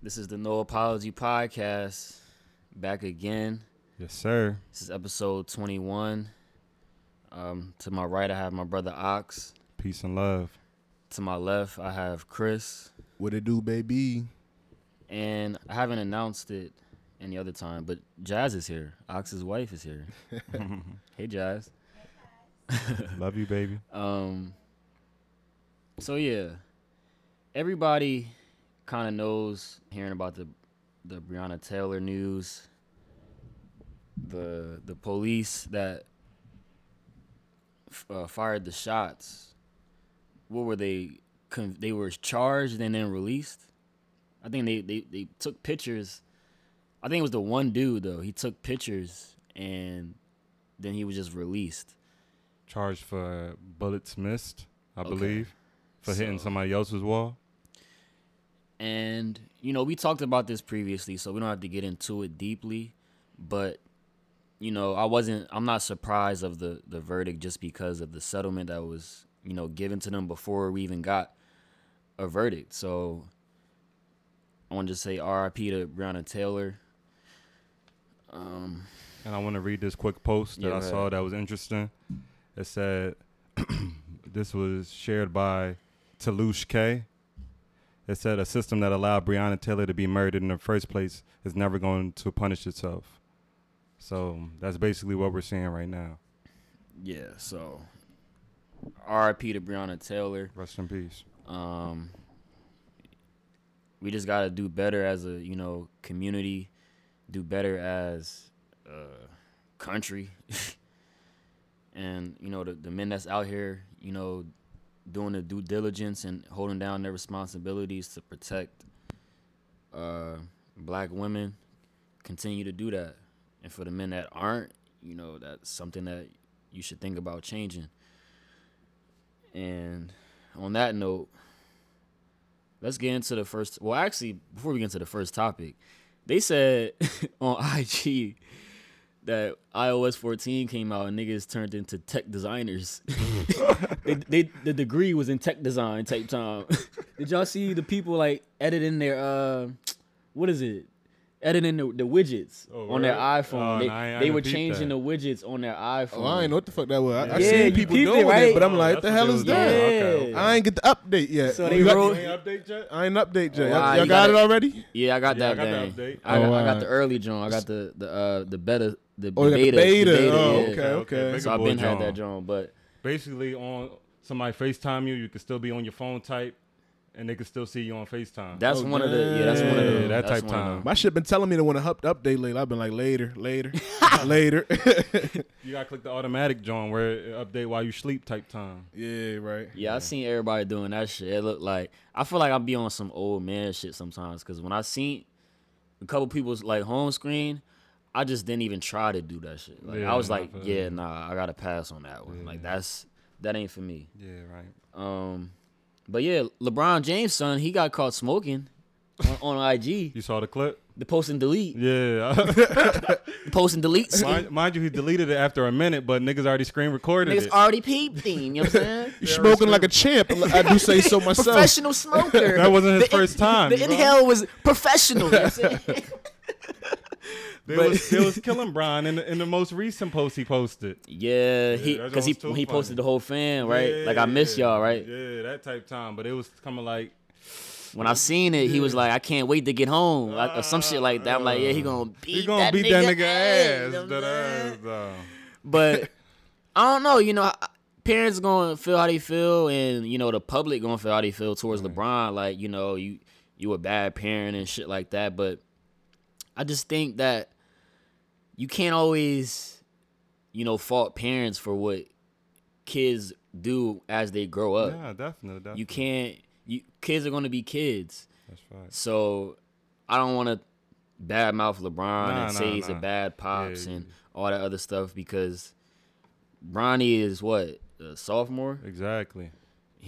This is the No Apology Podcast. Back again. Yes, sir. This is episode 21. Um, to my right, I have my brother Ox. Peace and love. To my left, I have Chris. What it do, baby? And I haven't announced it any other time, but Jazz is here. Ox's wife is here. hey, Jazz. love you, baby. Um. So yeah, everybody kind of knows hearing about the the Breonna Taylor news. The the police that f- uh, fired the shots. What were they? Con- they were charged and then released. I think they, they they took pictures. I think it was the one dude though. He took pictures and then he was just released. Charged for bullets missed, I Okay. believe, for hitting somebody else's wall. And you know, we talked about this previously, so we don't have to get into it deeply. But you know, I wasn't. I'm not surprised of the the verdict just because of the settlement that was you know given to them before we even got a verdict. So I want to just say R.I.P. to Breonna Taylor. Um, And I want to read this quick post that Yeah, I saw ahead. that was interesting. It said, this was shared by Toulouche K. It said, a system that allowed Breonna Taylor to be murdered in the first place is never going to punish itself. So that's basically what we're seeing right now. yeah. So R.I.P. to Breonna Taylor. Rest in peace. Um, we just gotta do better as a you know community, do better as a country, and you know the the men that's out here, you know, doing the due diligence and holding down their responsibilities to protect uh black women, continue to do that, and for the men that aren't, you know, that's something that you should think about changing. And on that note, let's get into the first. Well, actually, before we get into the first topic, they said on IG that iOS 14 came out and niggas turned into tech designers. they, they, the degree was in tech design type time. Did y'all see the people like editing their uh, what is it? Editing the, the widgets Oh, on their really? iPhone. Oh, they no, I- I they were changing that. the widgets on their iPhone. Oh, I ain't know what the fuck that was. I, I seen people peeped it, doing it, but I'm Oh, like, that's the hell is that? Yeah. Okay, okay. I ain't get the update yet. So they You wrote- You ain't update yet? I ain't update yet. Wow, Y'all, you y'all got gotta- it already? Yeah, I got Yeah, I that got the update. I, got, Oh, I got uh, the early John. I got the the uh the beta the, Oh, you got the beta. beta. Oh, yeah. okay, okay. So I've been had that John, but basically on somebody FaceTime you, you can still be on your phone type, and they can still see you on FaceTime. that's Oh, one of the yeah. That's one of yeah, the that type of time. My shit been telling me to want to up update later. I've been like later, later, later. you gotta click the automatic join where it update while you sleep type time. yeah, right. Yeah, I seen everybody doing that shit. It looked like I feel like I be on some old man shit sometimes because when I seen a couple people's like home screen, I just didn't even try to do that shit. Like Yeah, I was like, yeah, nah, I gotta pass on that one. Like that's that ain't for me. Yeah, right. Um, but yeah, LeBron James' son, he got caught smoking on, on IG. You saw the clip? The post and delete, Yeah. the post and delete. mind, mind you, he deleted it after a minute, but niggas already screen recorded Niggas it. already peeped him. You know what I'm saying? You smoking like a champ. I do say so myself. Professional smoker. That wasn't his The in- first time, The bro. inhale was professional. You know what I'm saying? They but- was, they was killing Brian in the, in the most recent post he posted. Yeah, he because he was he posted funny. the whole fan right. like I miss Yeah, y'all right. Yeah, that type time. But it was coming like, When I seen it, he was like, I can't wait to get home, like, or some shit like that. I'm like, yeah, he uh, gonna beat he gonna that beat nigga that nigga ass. What that ass, though. But I don't know. You know, parents gonna feel how they feel, and you know the public gonna feel how they feel towards LeBron. Like you know, you you a bad parent and shit like that. But I just think that you can't always, you know, fault parents for what kids do as they grow up. Yeah, definitely. definitely. You can't. You kids are gonna be kids. That's right. So I don't want to badmouth LeBron Nah, and say nah, he's a bad pops Yeah, and all that other stuff because Bronny is what a sophomore. Exactly.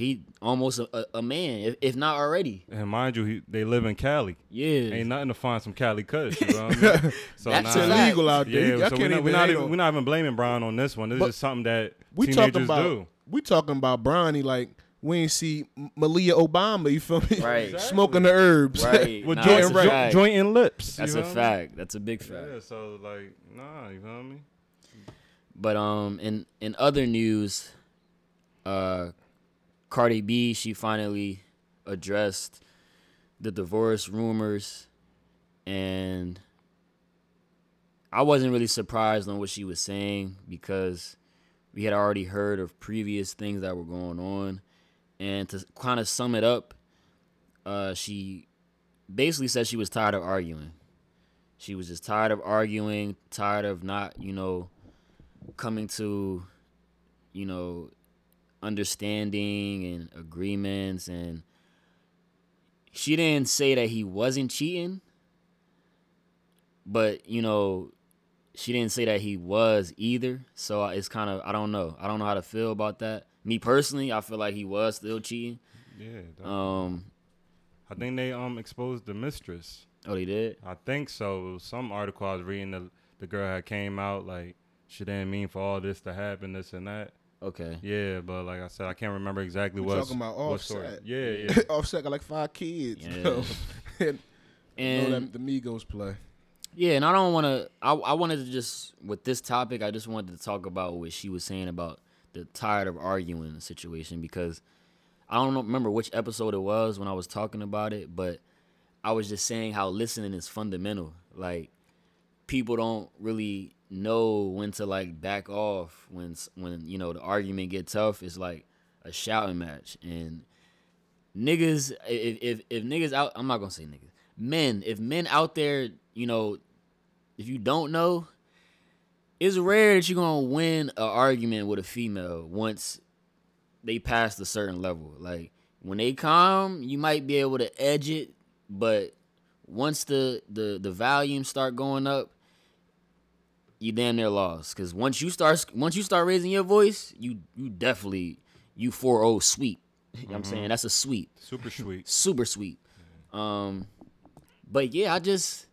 He almost a, a, a man, if, if not already. And mind you, he, they live in Cali. Yeah, Ain't nothing to find some Cali kush. You know what I mean? So That's nah, a illegal out there. Yeah, I so can't we're not, even we're, not even, we're not even blaming Brian on this one. This But is something that we teenagers talking about do. we talking about Bronny like we ain't see Malia Obama. You feel me? Right. Smoking the herbs. Right. With Nah, joint, that's a jo- fact. joint and lips. That's a feel me? fact. That's a big fact. Yeah, so like, nah, you feel me? But um, in in other news, uh, Cardi B she finally addressed the divorce rumors, and I wasn't really surprised on what she was saying because we had already heard of previous things that were going on, and to kind of sum it up, uh, she basically said she was tired of arguing. She was just tired of arguing, tired of not, you know, coming to, you know, understanding and agreements and she didn't say that he wasn't cheating, but you know, she didn't say that he was either. So it's kind of I don't know. I don't know how to feel about that. Me personally, I feel like he was still cheating. Yeah. Um, I think they um exposed the mistress. oh, they did. I think so. Some article I was reading, the the girl had came out like she didn't mean for all this to happen, this and that. Okay. Yeah, but like I said, I can't remember exactly We what. talking about what story. Offset. Yeah, yeah. Offset got like five kids. Yeah. You know? and And know that the Migos play. Yeah, and I don't want to. I I wanted to just with this topic. I just wanted to talk about what she was saying about the tired of arguing situation because I don't know, remember which episode it was when I was talking about it, but I was just saying how listening is fundamental. Like people don't really know when to like back off when when you know the argument get tough. It's like a shouting match and niggas if if if niggas out I'm not gonna say niggas men if men out there you know if you don't know it's rare that you're gonna win an argument with a female once they pass a certain level like when they calm you might be able to edge it but once the the the volume start going up you damn near lost because once you start once you start raising your voice you you definitely you 4-0 sweep you know what i'm saying that's a sweep Super sweet. super sweet. Um, but yeah, I just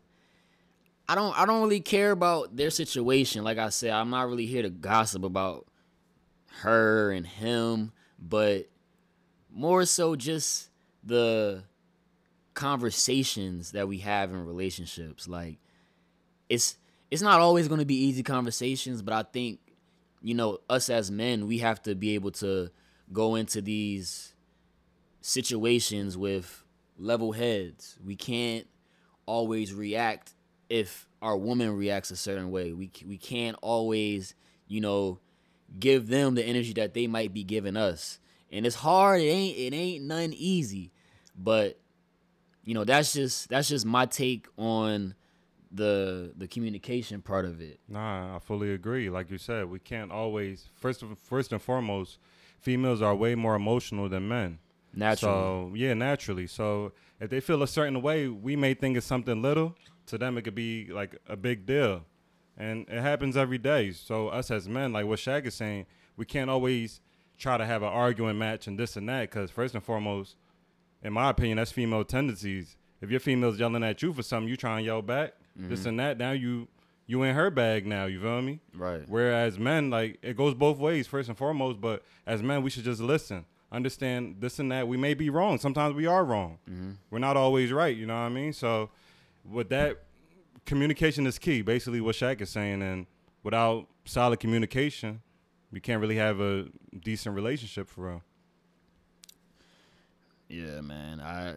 I don't I don't really care about their situation. Like I said, I'm not really here to gossip about her and him, but more so just the conversations that we have in relationships. Like it's it's not always going to be easy conversations, but I think you know us as men, we have to be able to go into these situations with level heads. We can't always react if our woman reacts a certain way. We we can't always, you know, give them the energy that they might be giving us. And it's hard. It ain't it ain't none easy. But you know, that's just that's just my take on the the communication part of it. Nah, I fully agree. Like you said, we can't always first of first and foremost, females are way more emotional than men. Naturally. So yeah, naturally. So if they feel a certain way, we may think it's something little. To them, it could be like a big deal, and it happens every day. So us as men, like what Shaq is saying, we can't always try to have an arguing match and this and that. Because first and foremost, in my opinion, that's female tendencies. If your female's yelling at you for something, you try and yell back, Mm-hmm. this and that. Now you you in her bag now. You feel me? right. Whereas men, like it goes both ways, first and foremost. But as men, we should just listen, understand this and that. We may be wrong. Sometimes we are wrong. Mm-hmm. We're not always right. You know what I mean? So, with that, communication is key. Basically, what Shaq is saying, and without solid communication, we can't really have a decent relationship for real. Yeah, man. I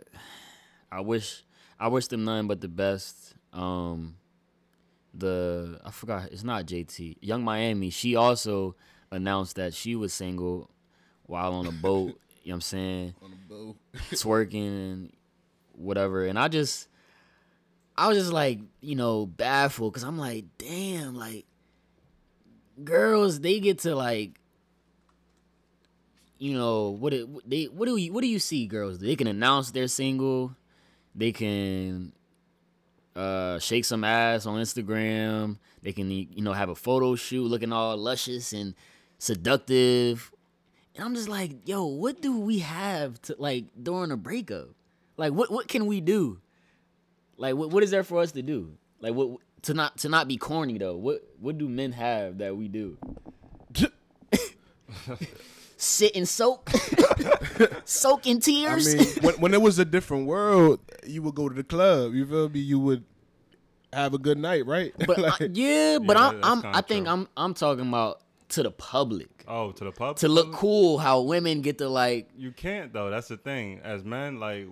I wish I wish them nothing but the best. Um the I forgot it's not JT. Young Miami, she also announced that she was single while on a boat, you know what I'm saying? On the boat. twerking and whatever. And I just, I was just like, you know, baffled because I'm like, damn, like, girls, they get to like, you know, what it, they, what do you, what do you see, girls? They can announce they're single, they can, uh, shake some ass on Instagram. They can, you know, have a photo shoot looking all luscious and seductive. And I'm just like, yo, what do we have to like during a breakup? Like, what what can we do? Like, what what is there for us to do? Like, what to not to not be corny though? What what do men have that we do? sit and soak, soak in tears. I mean, when, when it was a different world, you would go to the club. You feel me? You would have a good night, right? but I- yeah, but Yeah, I'm, I'm I think true. I'm I'm talking about to the public Oh, to the pub. to look cool. How women get to like You can't though. That's the thing. As men, like,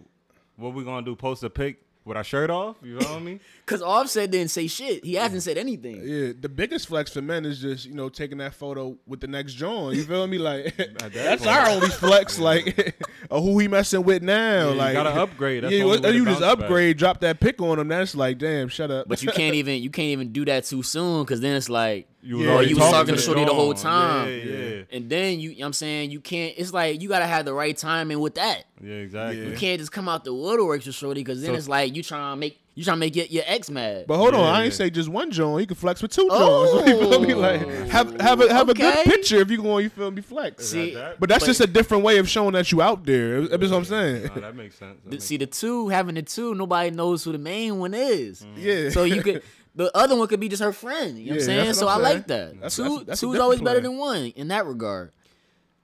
what we gonna do? Post a pic with our shirt off? You know what I mean? Cause Offset didn't say shit. He hasn't said anything. yeah, the biggest flex for men is just you know taking that photo with the next John. You feel me? Like that that's point. our only flex. Like, or who he messing with now? Yeah, you like, gotta upgrade. That's yeah, the only you, way to you just bounce back. upgrade, drop that pick on him. That's like, damn, shut up. But you can't even you can't even do that too soon. Cause then it's like You Yeah, oh, you was talking talking to to Shorty the whole time. Yeah, yeah, And then you, you know what I'm saying you can't. It's like you gotta have the right timing with that. yeah. Exactly. You can't just come out the woodworks with Shorty. Cause then So- it's like you trying to make you trying to make your, your ex mad. But hold on, Yeah, I ain't say just one John. You can flex with two Oh. Johns. You feel me? Like have have a have a good picture if you going. You feel me? Flex. See, that? But that's But- just a different way of showing that you out there. That's what I'm saying. Nah, that makes sense. That makes see the two having the two, nobody knows who the main one is. Mm. Yeah. So you could the other one could be just her friend. You know what I'm saying? that's So what I I'm like that. That's- two that's- that's a two's different always better play. than one in that regard.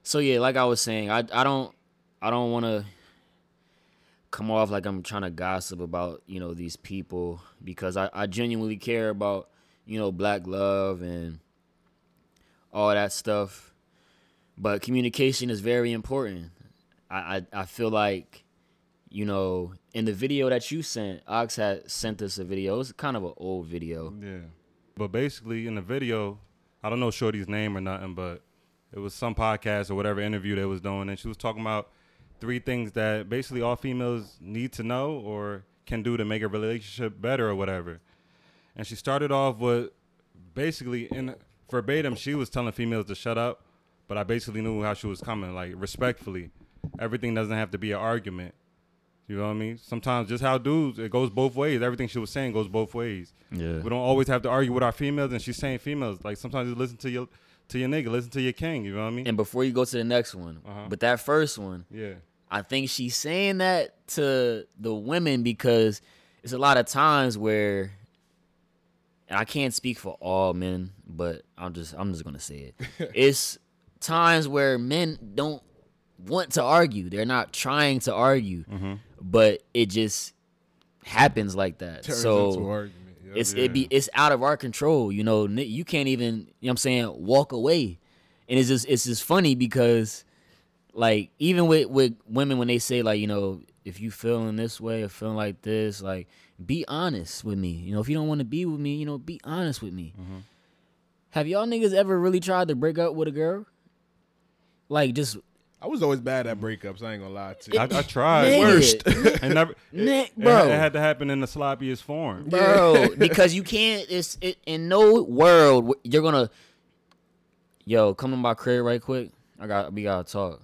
So yeah, like I was saying, I I don't I don't want to come off like I'm trying to gossip about you know these people because I I genuinely care about you know black love and all that stuff. But communication is very important. I I, I feel like you know, in the video that you sent, Ox had sent us a video. It was kind of an old video. Yeah. But basically, in the video, I don't know Shorty's name or nothing, but it was some podcast or whatever interview they was doing, and she was talking about three things that basically all females need to know or can do to make a relationship better or whatever. And she started off with basically in verbatim, she was telling females to shut up, but I basically knew how she was coming, like respectfully. Everything doesn't have to be an argument. You know what I mean? Sometimes just how dudes, it goes both ways. Everything she was saying goes both ways. Yeah. We don't always have to argue with our females, and she's saying females. Like sometimes you listen to your to your nigga, listen to your king. You know what I mean? And before you go to the next one, Uh-huh. but that first one, yeah, I think she's saying that to the women because it's a lot of times where and I can't speak for all men, but I'm just I'm just gonna say it. it's times where men don't want to argue. They're not trying to argue, Mm-hmm. but it just happens like that. Turns so into an. Yep. it's it be it's out of our control. You know, you can't even you know what I'm saying walk away, and it's just it's just funny because like even with with women when they say like you know if you feeling this way or feeling like this like be honest with me. You know if you don't want to be with me, you know be honest with me. Have y'all niggas ever really tried to break up with a girl? Like just I was always bad at breakups. I ain't gonna lie to you. I, I tried. Nigga. Worst. and never, Nick, it bro. had- it had to happen in the sloppiest form. bro because you can't it's it, in no world you're gonna yo come to my crib right quick i got we gotta talk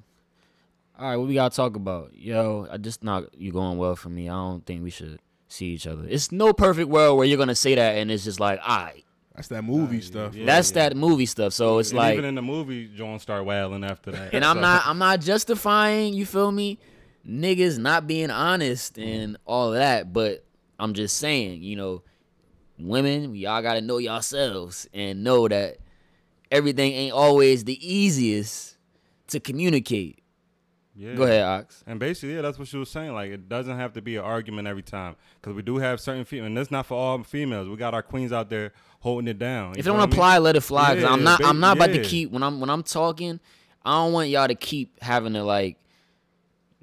all right what we gotta talk about yo i just not you going well for me i don't think we should see each other it's no perfect world where you're gonna say that and it's just like all right That's that movie stuff. yeah. that's that movie stuff so it's And like even in the movie, John start wailing after that. and I'm So- not I'm not justifying, you feel me, niggas not being honest mm-hmm. and all of that, but I'm just saying, you know, women, y'all gotta know yourselves and know that everything ain't always the easiest to communicate. Yeah. Go ahead, Ox. And basically, yeah, that's what she was saying. Like, it doesn't have to be an argument every time because we do have certain females, and that's not for all females. We got our queens out there holding it down. If it don't me? apply, let it fly. Cause I'm not ba- I'm not about to keep when I'm when I'm talking, I don't want y'all to keep having to like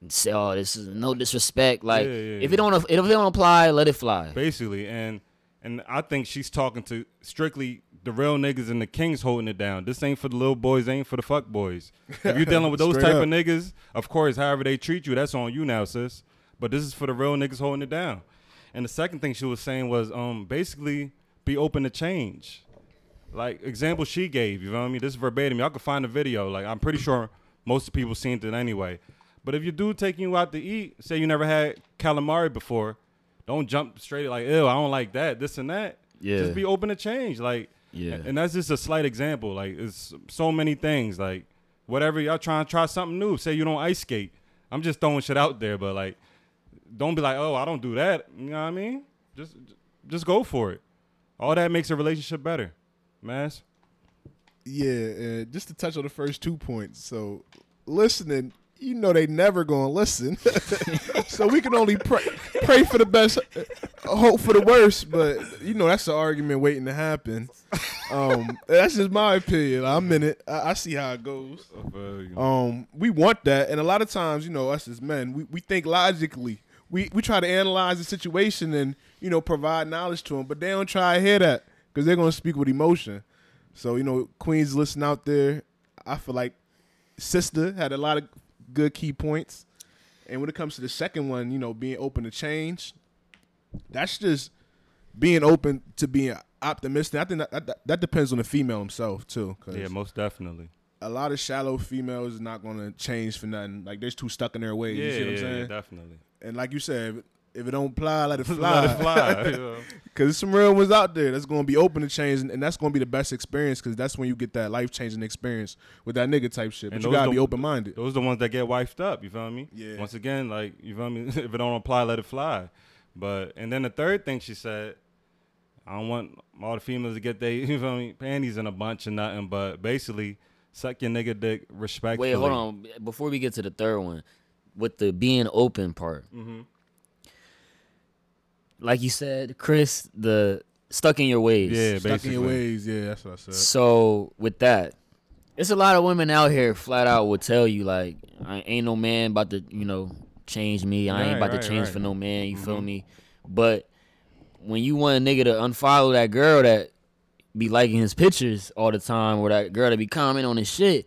say, oh, this is no disrespect. Like Yeah, yeah, if yeah. it don't if it don't apply, let it fly. basically, and and I think she's talking to strictly the real niggas and the kings holding it down. This ain't for the little boys, ain't for the fuck boys. If you're dealing with those type up. of niggas, of course, however they treat you, that's on you now, sis. But this is for the real niggas holding it down. And the second thing she was saying was, um, basically be open to change. Like example she gave, you know what I mean? This is verbatim. Y'all can find the video. Like I'm pretty sure most people seen it anyway. But if your dude taking you out to eat, say you never had calamari before, don't jump straight like, ew, I don't like that, this and that. Yeah. Just be open to change. Like Yeah. and that's just a slight example. Like it's so many things. Like whatever y'all trying to try something new. Say you don't ice skate. I'm just throwing shit out there, but like don't be like, oh, I don't do that. You know what I mean? Just just go for it. All that makes a relationship better. Mass. Yeah, uh, just to touch on the first two points. So, listening, you know they never gonna listen. so we can only pray pray for the best, uh, hope for the worst. But you know that's an argument waiting to happen. Um, that's just my opinion. I'm in it. I, I see how it goes. Um, we want that, and a lot of times, you know, us as men, we, we think logically. We we try to analyze the situation and you know provide knowledge to them, but they don't try to hear that because they're gonna speak with emotion. So you know, Queens, listen out there. I feel like Sister had a lot of good key points, and when it comes to the second one, you know, being open to change, that's just being open to being optimistic. I think that that, that depends on the female himself too. 'cause Yeah, most definitely. a lot of shallow females is not gonna change for nothing. Like they're too stuck in their ways. Yeah, you see what yeah, I'm yeah, definitely. and like you said, if, if it don't fly, let it fly. Let it fly. you know. Cause there's some real ones out there that's gonna be open to change, and, and that's gonna be the best experience. Cause that's when you get that life changing experience with that nigga type shit. But And you gotta be open minded. Those are the ones that get wifed up. You feel me? Yeah. Once again, like you feel me. if it don't apply, let it fly. But and then the third thing she said, I don't want all the females to get they you feel me panties in a bunch or nothing. But basically, suck your nigga dick respectfully. Wait, hold on. Before we get to the third one, with the being open part, Mm-hmm. Like you said, Chris, the stuck in your ways. Yeah, Stuck in your ways. Yeah, that's what I said. So with that, it's a lot of women out here flat out will tell you like, I ain't no man about to you know change me. I ain't Right, about right, to change right. for no man. You feel Mhm. me? But when you want a nigga to unfollow that girl that be liking his pictures all the time, or that girl that be commenting on his shit.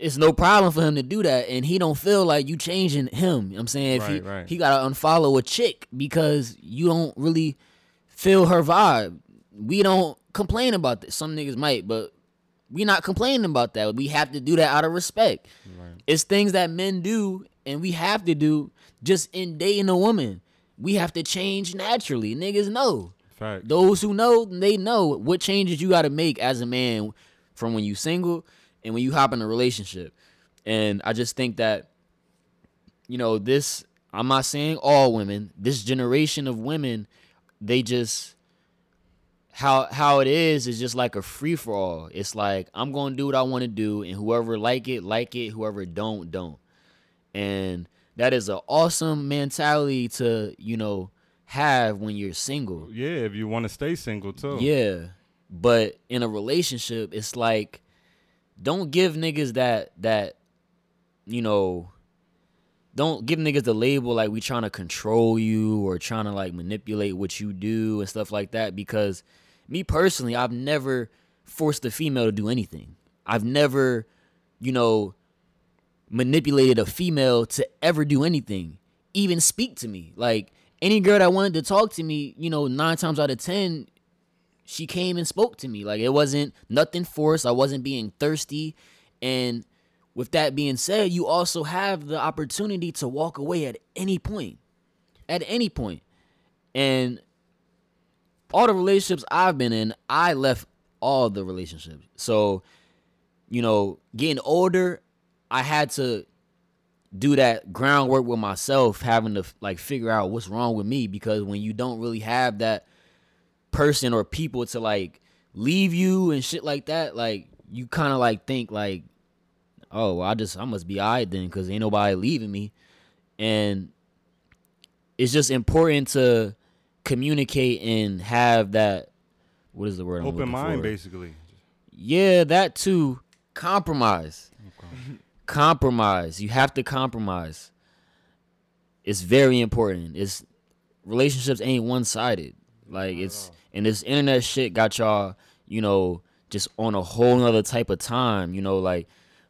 It's no problem for him to do that, and he don't feel like you changing him. You know what I'm saying if he Right, right. he gotta unfollow a chick because you don't really feel her vibe. We don't complain about this. Some niggas might, but we not complaining about that. We have to do that out of respect. Right. It's things that men do and we have to do just in dating a woman. We have to change naturally. Niggas know. Fact. Those who know, they know what changes you got to make as a man from when you single and when you hop in a relationship. And I just think that, you know, this, I'm not saying all women, this generation of women, they just, how how it is is just like a free for all. It's like I'm gonna do what I want to do, and whoever like it, like it. Whoever don't, don't. And that is an awesome mentality to you know have when you're single. Yeah, if you want to stay single too. Yeah. But in a relationship, it's like don't give niggas that that you know don't give niggas the label like we trying to control you or trying to like manipulate what you do and stuff like that because me personally, I've never forced a female to do anything. I've never, you know, manipulated a female to ever do anything, even speak to me. Like any girl that wanted to talk to me, you know, nine times out of ten, she came and spoke to me. Like it wasn't nothing forced. I wasn't being thirsty. And with that being said, you also have the opportunity to walk away at any point. At any point. And all the relationships I've been in, I left all the relationships. So, you know, getting older, I had to do that groundwork with myself, having to like figure out what's wrong with me because when you don't really have that person or people to like leave you and shit like that, like you kind of like think like, oh, well, I just I must be alright then because ain't nobody leaving me, and it's just important to communicate and have that. What is the word? Open mind, for? basically. Yeah, that too. Compromise. Compromise. You have to compromise. It's very important. It's relationships ain't one sided. Like it's and this internet shit got y'all, you know, just on a whole nother type of time. You know, like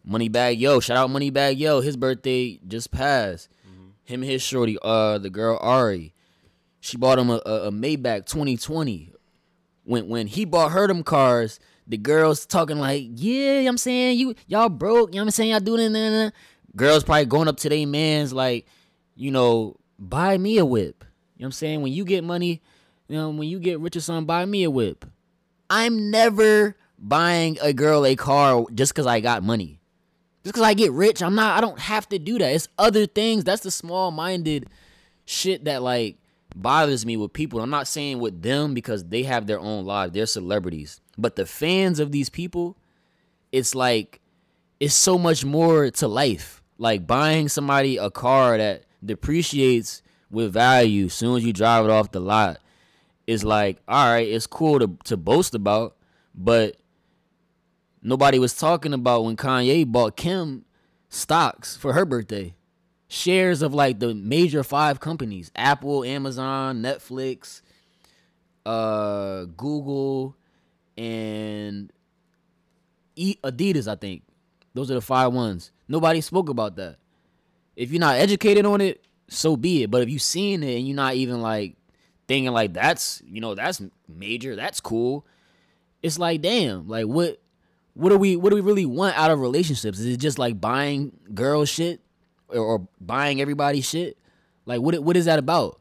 Moneybag Yo, shout out Moneybag Yo. His birthday just passed. Him and his shorty, uh, the girl Ari, she bought him a, a, a Maybach 2020 when when he bought her them cars, the girls talking like, yeah, you know what I'm saying you y'all broke, you know what I'm saying y'all doing it. Girls probably going up to their man's like, you know, buy me a whip. You know what I'm saying? When you get money, you know, when you get rich or something, buy me a whip. I'm never buying a girl a car just because I got money. Just because I get rich, I'm not, I don't have to do that. It's other things. That's the small minded shit that like bothers me with people. I'm not saying with them because they have their own lives, they're celebrities. But the fans of these people, it's like it's so much more to life. Like buying somebody a car that depreciates with value soon as you drive it off the lot is like, all right, it's cool to to boast about, but nobody was talking about when Kanye bought Kim stocks for her birthday. Shares of like the major five companies Apple, Amazon, Netflix, uh, Google, and E- Adidas, I think. Those are the five ones. Nobody spoke about that. If you're not educated on it, so be it. But if you seen it and you're not even like thinking like that's you know that's major, that's cool. It's like damn, like what what do we what do we really want out of relationships? Is it just like buying girl shit or, or buying everybody shit? Like what what is that about?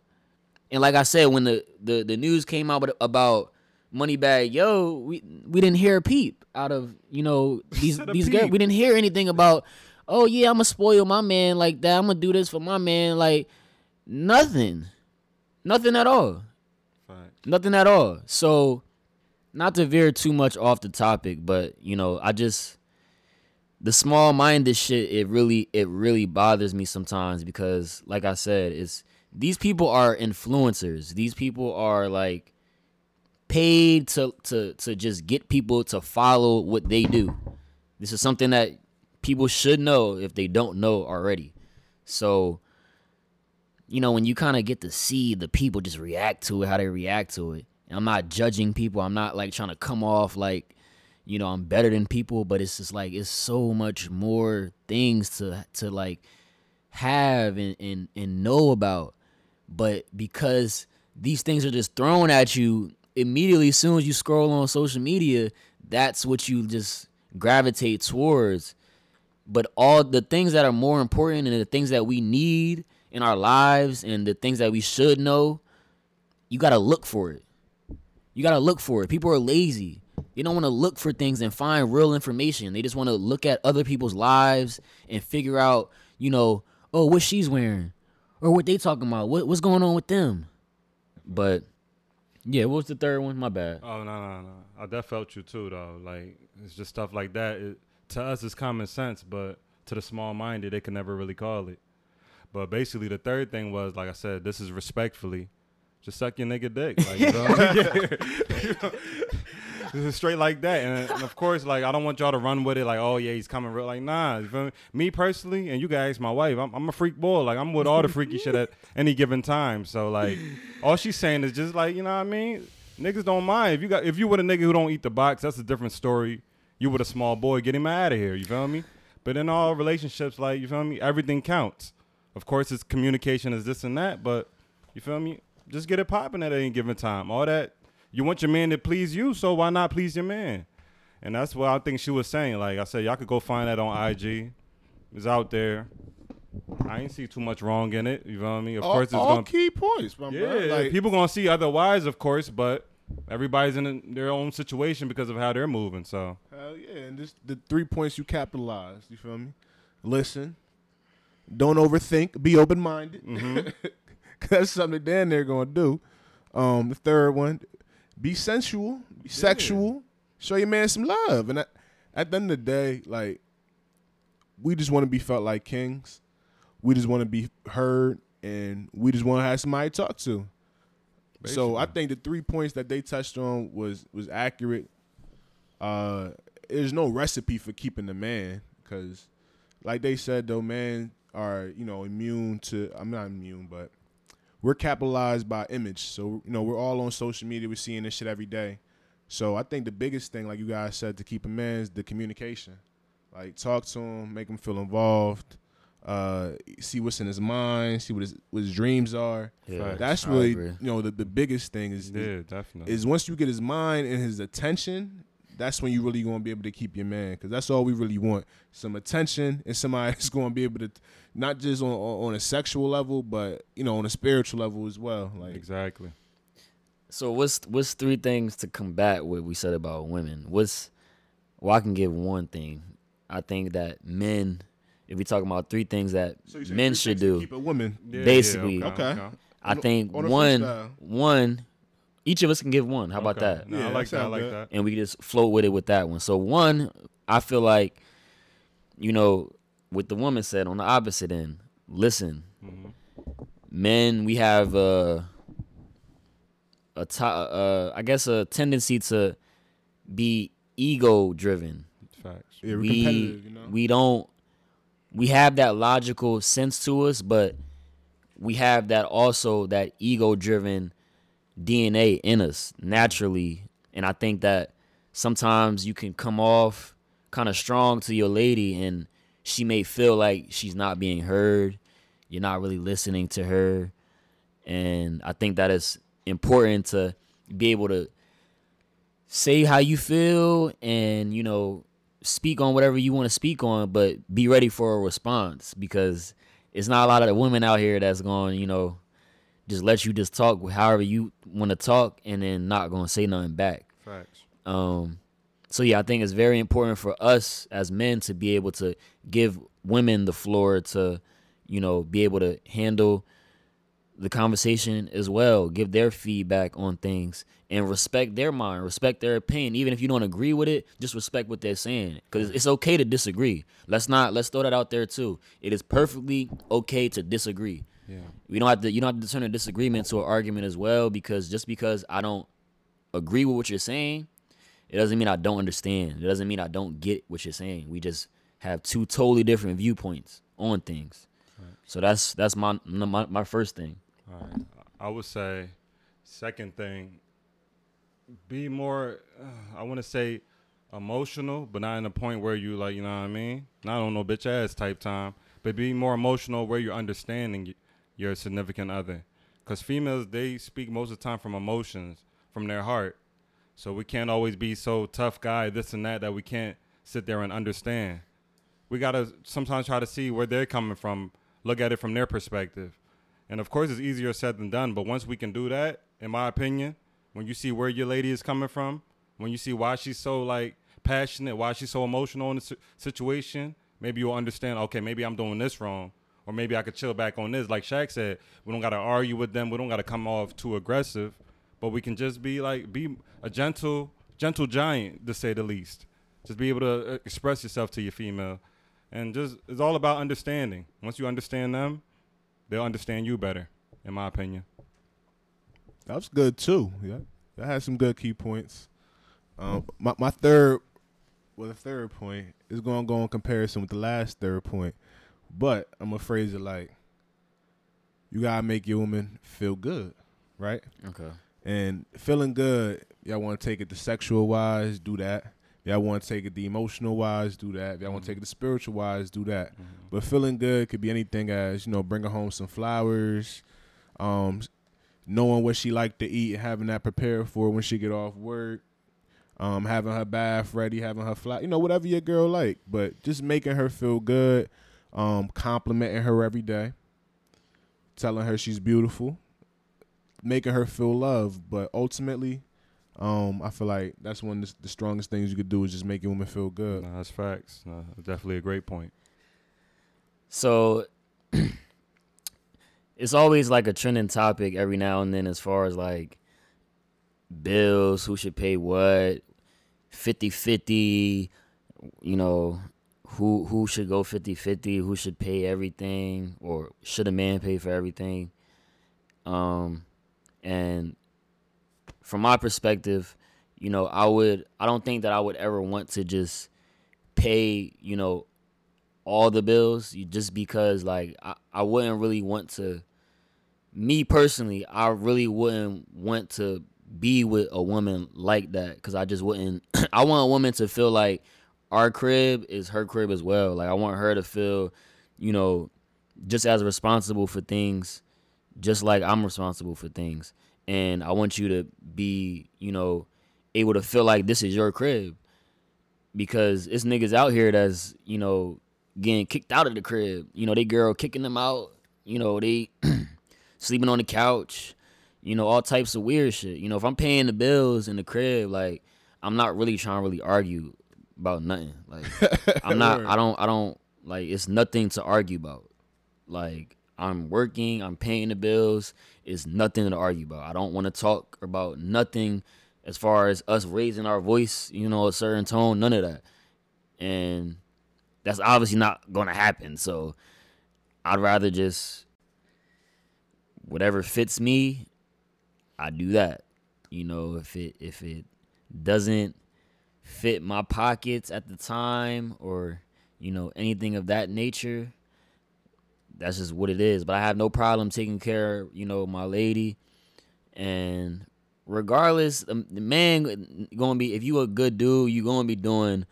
And like I said, when the the, the news came out about Moneybag Yo, we we didn't hear a peep out of you know these these girls. We didn't hear anything about. Oh yeah, I'm gonna spoil my man like that. I'm gonna do this for my man. Like nothing, nothing at all. Nothing at all. So, not to veer too much off the topic, but you know, I just the small minded shit. It really, it really bothers me sometimes because, like I said, it's these people are influencers. These people are like paid to to to just get people to follow what they do. This is something that people should know if they don't know already. So, you know, when you kind of get to see the people just react to it, how they react to it. I'm not judging people. I'm not like trying to come off like, you know, I'm better than people, but it's just like it's so much more things to to like have and and, and know about. But because these things are just thrown at you immediately as soon as you scroll on social media, that's what you just gravitate towards but all the things that are more important and the things that we need in our lives and the things that we should know, you got to look for it. You got to look for it. People are lazy. They don't want to look for things and find real information. They just want to look at other people's lives and figure out, you know, oh, what she's wearing or what they talking about. What, what's going on with them? But yeah, what was the third one? My bad. Oh no no no! I that felt you too though. Like it's just stuff like that. It, to us, it's common sense, but to the small-minded, they can never really call it. But basically, the third thing was, like I said, this is respectfully, just suck your nigga dick. Like, you know? You know? This is straight like that, and, and of course, like I don't want y'all to run with it. Like, oh yeah, he's coming real. Like, nah. You feel me? me personally, and you guys, my wife, I'm, I'm a freak boy. Like, I'm with all the freaky shit at any given time. So, like, all she's saying is just like, you know what I mean? Niggas don't mind if you got if you with a nigga who don't eat the box. That's a different story. You with a small boy, get him out of here. You feel me? But in all relationships, like you feel me, everything counts. Of course, it's communication is this and that, but you feel me? Just get it popping at any given time. All that you want your man to please you, so why not please your man? And that's what I think she was saying. Like I said, y'all could go find that on IG. It's out there. I ain't see too much wrong in it. You feel what I mean? Of all, course, it's all gonna key points, my yeah, bro. Like, people gonna see otherwise, of course, but everybody's in their own situation because of how they're moving. So Hell yeah, and this the three points you capitalized. You feel me? Listen, don't overthink, be open minded. Mm-hmm. That's something Dan they're gonna do. Um, the third one, be sensual, be sexual, show your man some love. And at, at the end of the day, like we just want to be felt like kings. We just want to be heard, and we just want to have somebody to talk to. So I think the three points that they touched on was was accurate. Uh, there's no recipe for keeping the man because, like they said, though, men are you know immune to. I'm not immune, but we're capitalized by image. So you know we're all on social media. We're seeing this shit every day. So I think the biggest thing, like you guys said, to keep a man is the communication. Like talk to him, make him feel involved. Uh, see what's in his mind, see what his what his dreams are. Yeah, That's I really you know the, the biggest thing is yeah, definitely. is once you get his mind and his attention, that's when you really gonna be able to keep your man. Cause that's all we really want: some attention and somebody that's gonna be able to, not just on on on a sexual level, but you know on a spiritual level as well. Like exactly. So what's what's three things to combat what we said about women? What's well, I can give one thing. I think that men, if we talk about three things that So men should things to do, Keep a woman. Yeah, Basically. yeah, Okay. I think on a one freestyle. one each of us can give one. How about Okay. that? No, Yeah, I like that that. I like that. And we just float with it with that one. So one, I feel like you know, what the woman said on the opposite end, listen. Men, we have uh, a to- uh, I guess a tendency to be ego driven. Facts. Yeah, we're we competitive, you know. we don't we have that logical sense to us, but we have that also that ego driven DNA in us naturally. And I think that sometimes you can come off kind of strong to your lady and she may feel like she's not being heard. You're not really listening to her. And I think that it's important to be able to say how you feel and, you know, speak on whatever you want to speak on, but be ready for a response because it's not a lot of the women out here that's going, you know, just let you just talk however you want to talk and then not going to say nothing back. Facts. Um, so yeah, I think it's very important for us as men to be able to give women the floor to, you know, be able to handle the conversation as well, give their feedback on things, and respect their mind, respect their opinion. Even if you don't agree with it, just respect what they're saying, because it's okay to disagree. Let's not let's throw that out there too. It is perfectly okay to disagree. Yeah. We don't have to you don't have to turn a disagreement to an argument as well, because just because I don't agree with what you're saying, it doesn't mean I don't understand. It doesn't mean I don't get what you're saying. We just have two totally different viewpoints on things. So that's that's my, my my first thing. All right. I would say, second thing, be more. Uh, I want to say emotional, but not in a point where you like, you know what I mean? Not on no bitch ass type time, but be more emotional where you're understanding your significant other. Because females, they speak most of the time from emotions, from their heart. So we can't always be so tough guy, this and that, that we can't sit there and understand. We gotta sometimes try to see where they're coming from, look at it from their perspective. And of course, it's easier said than done. But once we can do that, in my opinion, when you see where your lady is coming from, when you see why she's so like passionate, why she's so emotional in the situation, maybe you'll understand. Okay, maybe I'm doing this wrong, or maybe I could chill back on this. Like Shaq said, we don't gotta argue with them. We don't gotta come off too aggressive, but we can just be like be a gentle, gentle giant to say the least. Just be able to uh, express yourself to your female, and just it's all about understanding. Once you understand them, they'll understand you better, in my opinion. That was good too. Yeah, that had some good key points. Um, my my third, well, the third point is going to go in comparison with the last third point, but I'm gonna phrase it like, you gotta make your woman feel good, right? Okay. And feeling good, y'all want to take it the sexual wise, do that. Y'all want to take it the emotional wise, do that. Y'all want to take it the spiritual wise, do that. But feeling good could be anything as you know, bringing home some flowers, um, knowing what she like to eat having that prepared for when she get off work, um, having her bath ready, having her fly, you know, whatever your girl like. But just making her feel good, um, complimenting her every day, telling her she's beautiful, making her feel loved. But ultimately, um, I feel like that's one of the, the strongest things you could do is just make your woman feel good. No, that's facts. No, definitely a great point. So it's always like a trending topic every now and then as far as like bills, who should pay what, 50-50, you know, who who should go 50-50, who should pay everything or should a man pay for everything? Um and from my perspective, you know, I would I don't think that I would ever want to just pay, you know, all the bills just because like I, I wouldn't really want to me personally i really wouldn't want to be with a woman like that because i just wouldn't i want a woman to feel like our crib is her crib as well like i want her to feel you know just as responsible for things just like i'm responsible for things and i want you to be you know able to feel like this is your crib because it's niggas out here that's you know getting kicked out of the crib. You know, they girl kicking them out. You know, they sleeping on the couch. You know, all types of weird shit. You know, if I'm paying the bills in the crib, like I'm not really trying to really argue about nothing. Like I'm not. I don't. I don't like. It's nothing to argue about. Like I'm working. I'm paying the bills. It's nothing to argue about. I don't want to talk about nothing as far as us raising our voice. You know, a certain tone. None of that. And that's obviously not gonna happen. So I'd rather just whatever fits me, I do that. You know, if it if it doesn't fit my pockets at the time or you know anything of that nature, that's just what it is. But I have no problem taking care, of, you know, my lady, and regardless, the, man gonna be if you a good dude, you gonna be doing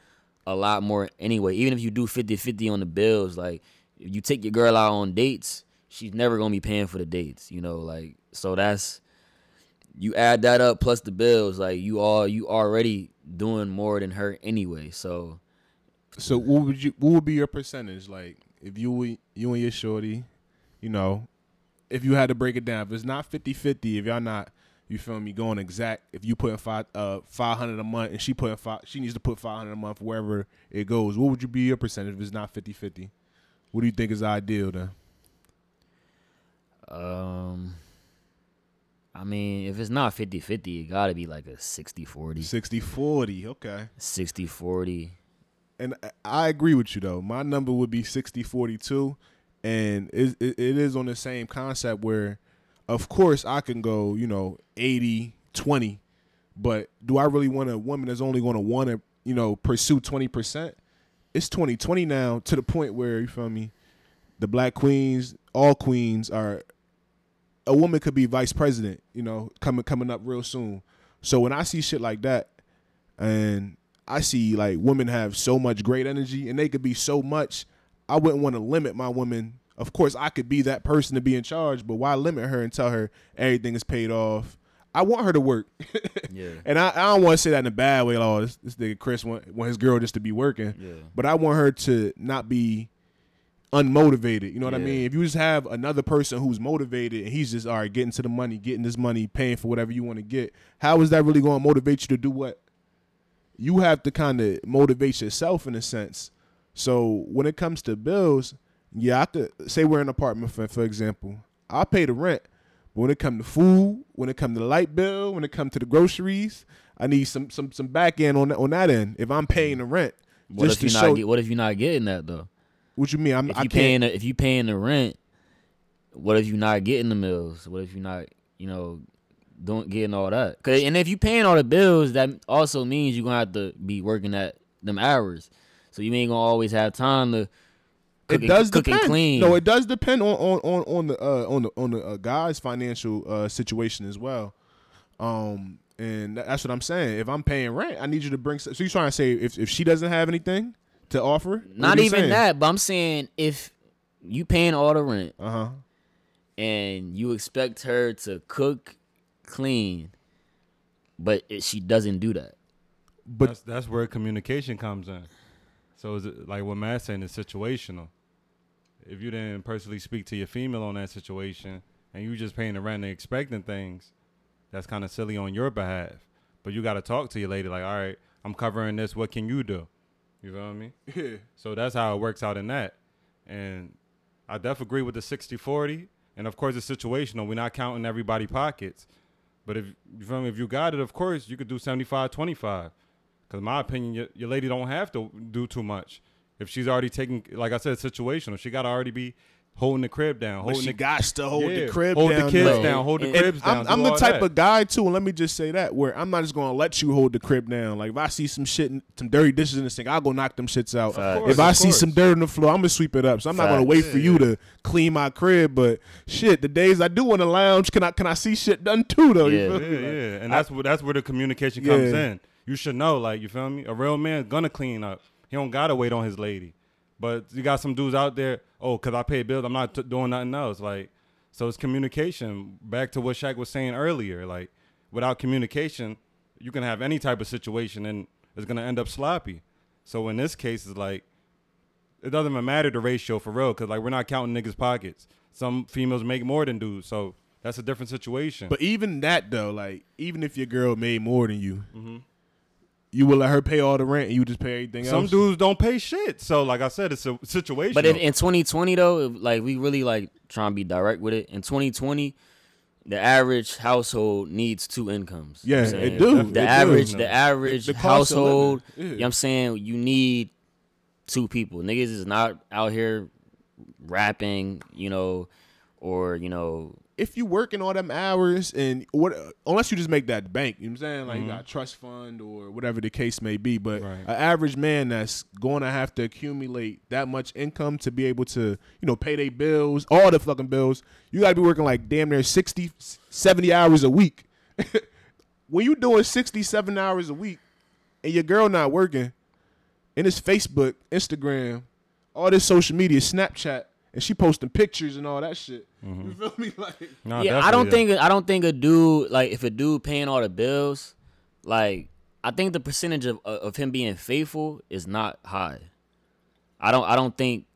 a lot more anyway. Even if you do 50-50 on the bills, like if you take your girl out on dates, she's never gonna be paying for the dates. You know, like so that's you add that up plus the bills, like you all you already doing more than her anyway. So So what would you what would be your percentage like if you you and your shorty, you know, if you had to break it down, if it's not 50-50, if y'all not you feel me going exact, if you putting five uh five hundred a month and she putting five she needs to put five hundred a month wherever it goes, what would you be your percentage if it's not 50-50? What do you think is ideal then? um I mean, if it's not 50-50, it got to be like a 60-40. 60-40, okay. 60-40. and I- agree with you though. My number would be 60 too, and it, it, it is on the same concept where, of course, I can go, you know, 80 20, but do I really want a woman that's only going to want to, you know, pursue 20%? It's 2020 now to the point where, you feel me, the black queens, all queens are, a woman could be vice president, you know, coming coming up real soon. So when I see shit like that, and I see like women have so much great energy and they could be so much. I wouldn't want to limit my woman. Of course, I could be that person to be in charge, but why limit her and tell her everything is paid off? I want her to work, Yeah. and I, I don't want to say that in a bad way. Like, oh, this, this nigga Chris want, want his girl just to be working, Yeah. but I want her to not be unmotivated. You know what I mean? If you just have another person who's motivated and he's just all right, getting to the money, getting this money, paying for whatever you want to get, how is that really going to motivate you to do what? You have to kind of motivate yourself in a sense. So when it comes to bills, yeah, I could say we're in an apartment for for example. I pay the rent, but when it comes to food, when it comes to the light bill, when it comes to the groceries, I need some some some back end on that, on that end. If I'm paying the rent, What just if you not get, what if you're not getting that though? What you mean? I'm If you can't. paying the, if you paying the rent, what if you not getting the meals? What if you not you know don't getting all that? 'Cause- and if you paying all the bills, that also means you're gonna have to be working at them hours. So you ain't gonna always have time to cook it and- does depend. clean. No, it does depend on on on, on the uh, on the on the uh, guy's financial uh, situation as well. Um, and that's what I'm saying. If I'm paying rent, I need you to bring. So you trying to say if if she doesn't have anything to offer? not even that, but I'm saying if you paying all the rent Uh huh. and you expect her to cook, clean, but it, she doesn't do that. But that's that's where communication comes in. So is it like what Matt's saying is situational. If you didn't personally speak to your female on that situation and you just paying the rent and expecting things, that's kind of silly on your behalf. But you got to talk to your lady like, all right, I'm covering this. What can you do? You feel me? yeah, So that's how it works out in that. And I definitely agree with the 60-40. And of course, it's situational. We're not counting everybody pockets. But if you feel me, if you got it, of course, you could do 75-25. Because my opinion, your, your lady don't have to do too much. If she's already taking, like I said, situational, she got to already be holding the crib down, but holding she the got to hold yeah, the crib hold down. the kids though. down, hold the And- cribs down. I'm, I'm the type that. of guy too, and let me just say that where I'm not just gonna let you hold the crib down. Like if I see some shit, some dirty dishes in the sink, I'll go knock them shits out. Course, if I of see some dirt on the floor, I'm gonna sweep it up. So I'm not gonna Facts. wait for you yeah. to clean my crib. But shit, the days I do want to lounge, can I can I see shit done too though? You Yeah. feel Yeah. Like, yeah, and that's where that's where the communication comes Yeah. in. You should know, like you feel me. A real man gonna clean up. He don't gotta wait on his lady. But you got some dudes out there. Oh, cause I pay bills, I'm not t- doing nothing else. Like, so it's communication. Back to what Shaq was saying earlier. Like, without communication, you can have any type of situation, and it's gonna end up sloppy. So in this case, it's like it doesn't even matter the ratio for real, cause like we're not counting niggas' pockets. Some females make more than dudes, so that's a different situation. But even that though, like even if your girl made more than you, Mhm. You will let her pay all the rent and you just pay everything Some else. Some dudes don't pay shit. So like I said, it's a situation. But if, in 2020 though, if, like we really like trying to be direct with it. In 2020, the average household needs two incomes. You know Yeah, what it do. The It average, No. the average The cost of living. household. Yeah. You know what I'm saying? You need two people. Niggas is not out here rapping, you know, or you know, if you working all them hours and what unless you just make that bank, you know what I'm saying? Like Mhm. you got a trust fund or whatever the case may be. But Right. an average man that's going to have to accumulate that much income to be able to, you know, pay their bills, all the fucking bills, you gotta be working like damn near 60, 70 hours a week. when you doing 67 hours a week and your girl not working, and it's Facebook, Instagram, all this social media, Snapchat, and she posting pictures and all that shit. You mm-hmm. feel me? Like Nah, yeah, I don't think I don't think a dude like if a dude paying all the bills, like I think the percentage of uh, of him being faithful is not high. I don't I don't think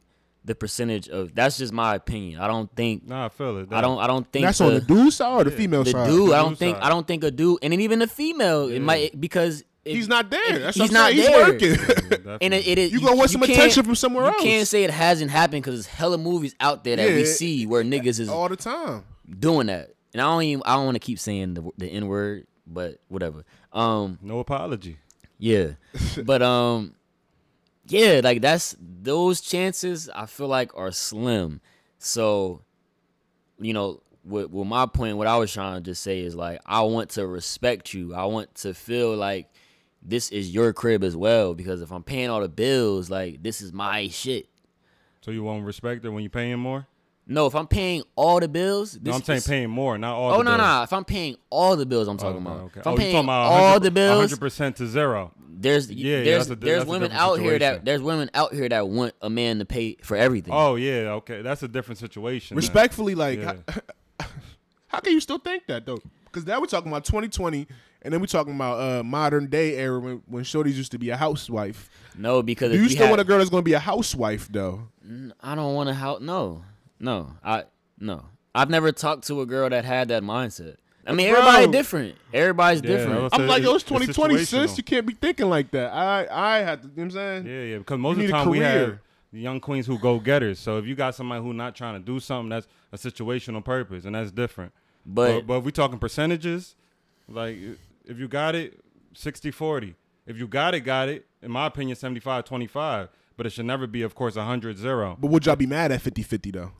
the percentage of that's just my opinion. I don't think Nah, I feel it. I don't I don't think that's the, on the dude side or the female the side? dude. The I don't dude think side. I don't think a dude and then even the female it might because if- He's not there. That's he's not saying. there. He's working. Yeah, and it, it is You gonna want some attention from somewhere you else. You can't say it hasn't happened because there's hella movies out there that Yeah, we see where niggas is all the time. doing that. And I don't even I don't want to keep saying the the N word, but whatever. Um no apology. yeah. but um yeah, like that's those chances I feel like are slim. So you know, what what my point what I was trying to just say is like I want to respect you. I want to feel like this is your crib as well because if I'm paying all the bills, like this is my shit. So you won't respect it when you're paying more? No, if I'm paying all the bills, this No, I'm saying is- paying more, not all. Oh the no, bills. no! If I'm paying all the bills, I'm talking oh, Okay, about. okay. If I'm oh, paying you talking about all 100 the bills, 100% to zero. there's Yeah, yeah, there's that's a- there's women different out here that there's women out here that want a man to pay for everything. Oh yeah, okay, that's a different situation. then. Respectfully, like, Yeah. how, how can you still think that though? Because now we're talking about 2020, and then we're talking about uh, modern day era when, when shorties used to be a housewife. no, because Do if you we still had- want a girl that's going to be a housewife though? I don't want to how no no I no I've never talked to a girl that had that mindset. I mean, Bro. everybody different. Everybody's Yeah, different. let's I'm like, yo, it's- it's it's 2020, sis. You can't be thinking like that. I I had to, you know what I'm saying? Yeah, yeah. Because most You of the time we have young queens who go getters. So if you got somebody who not trying to do something, that's a situational purpose, and that's different. But, But but if we talking percentages, like if you got it, 60-40. If you got it, got it. In my opinion, 75-25. But it should never be, of course, 100-0. But would y'all be mad at 50-50 though?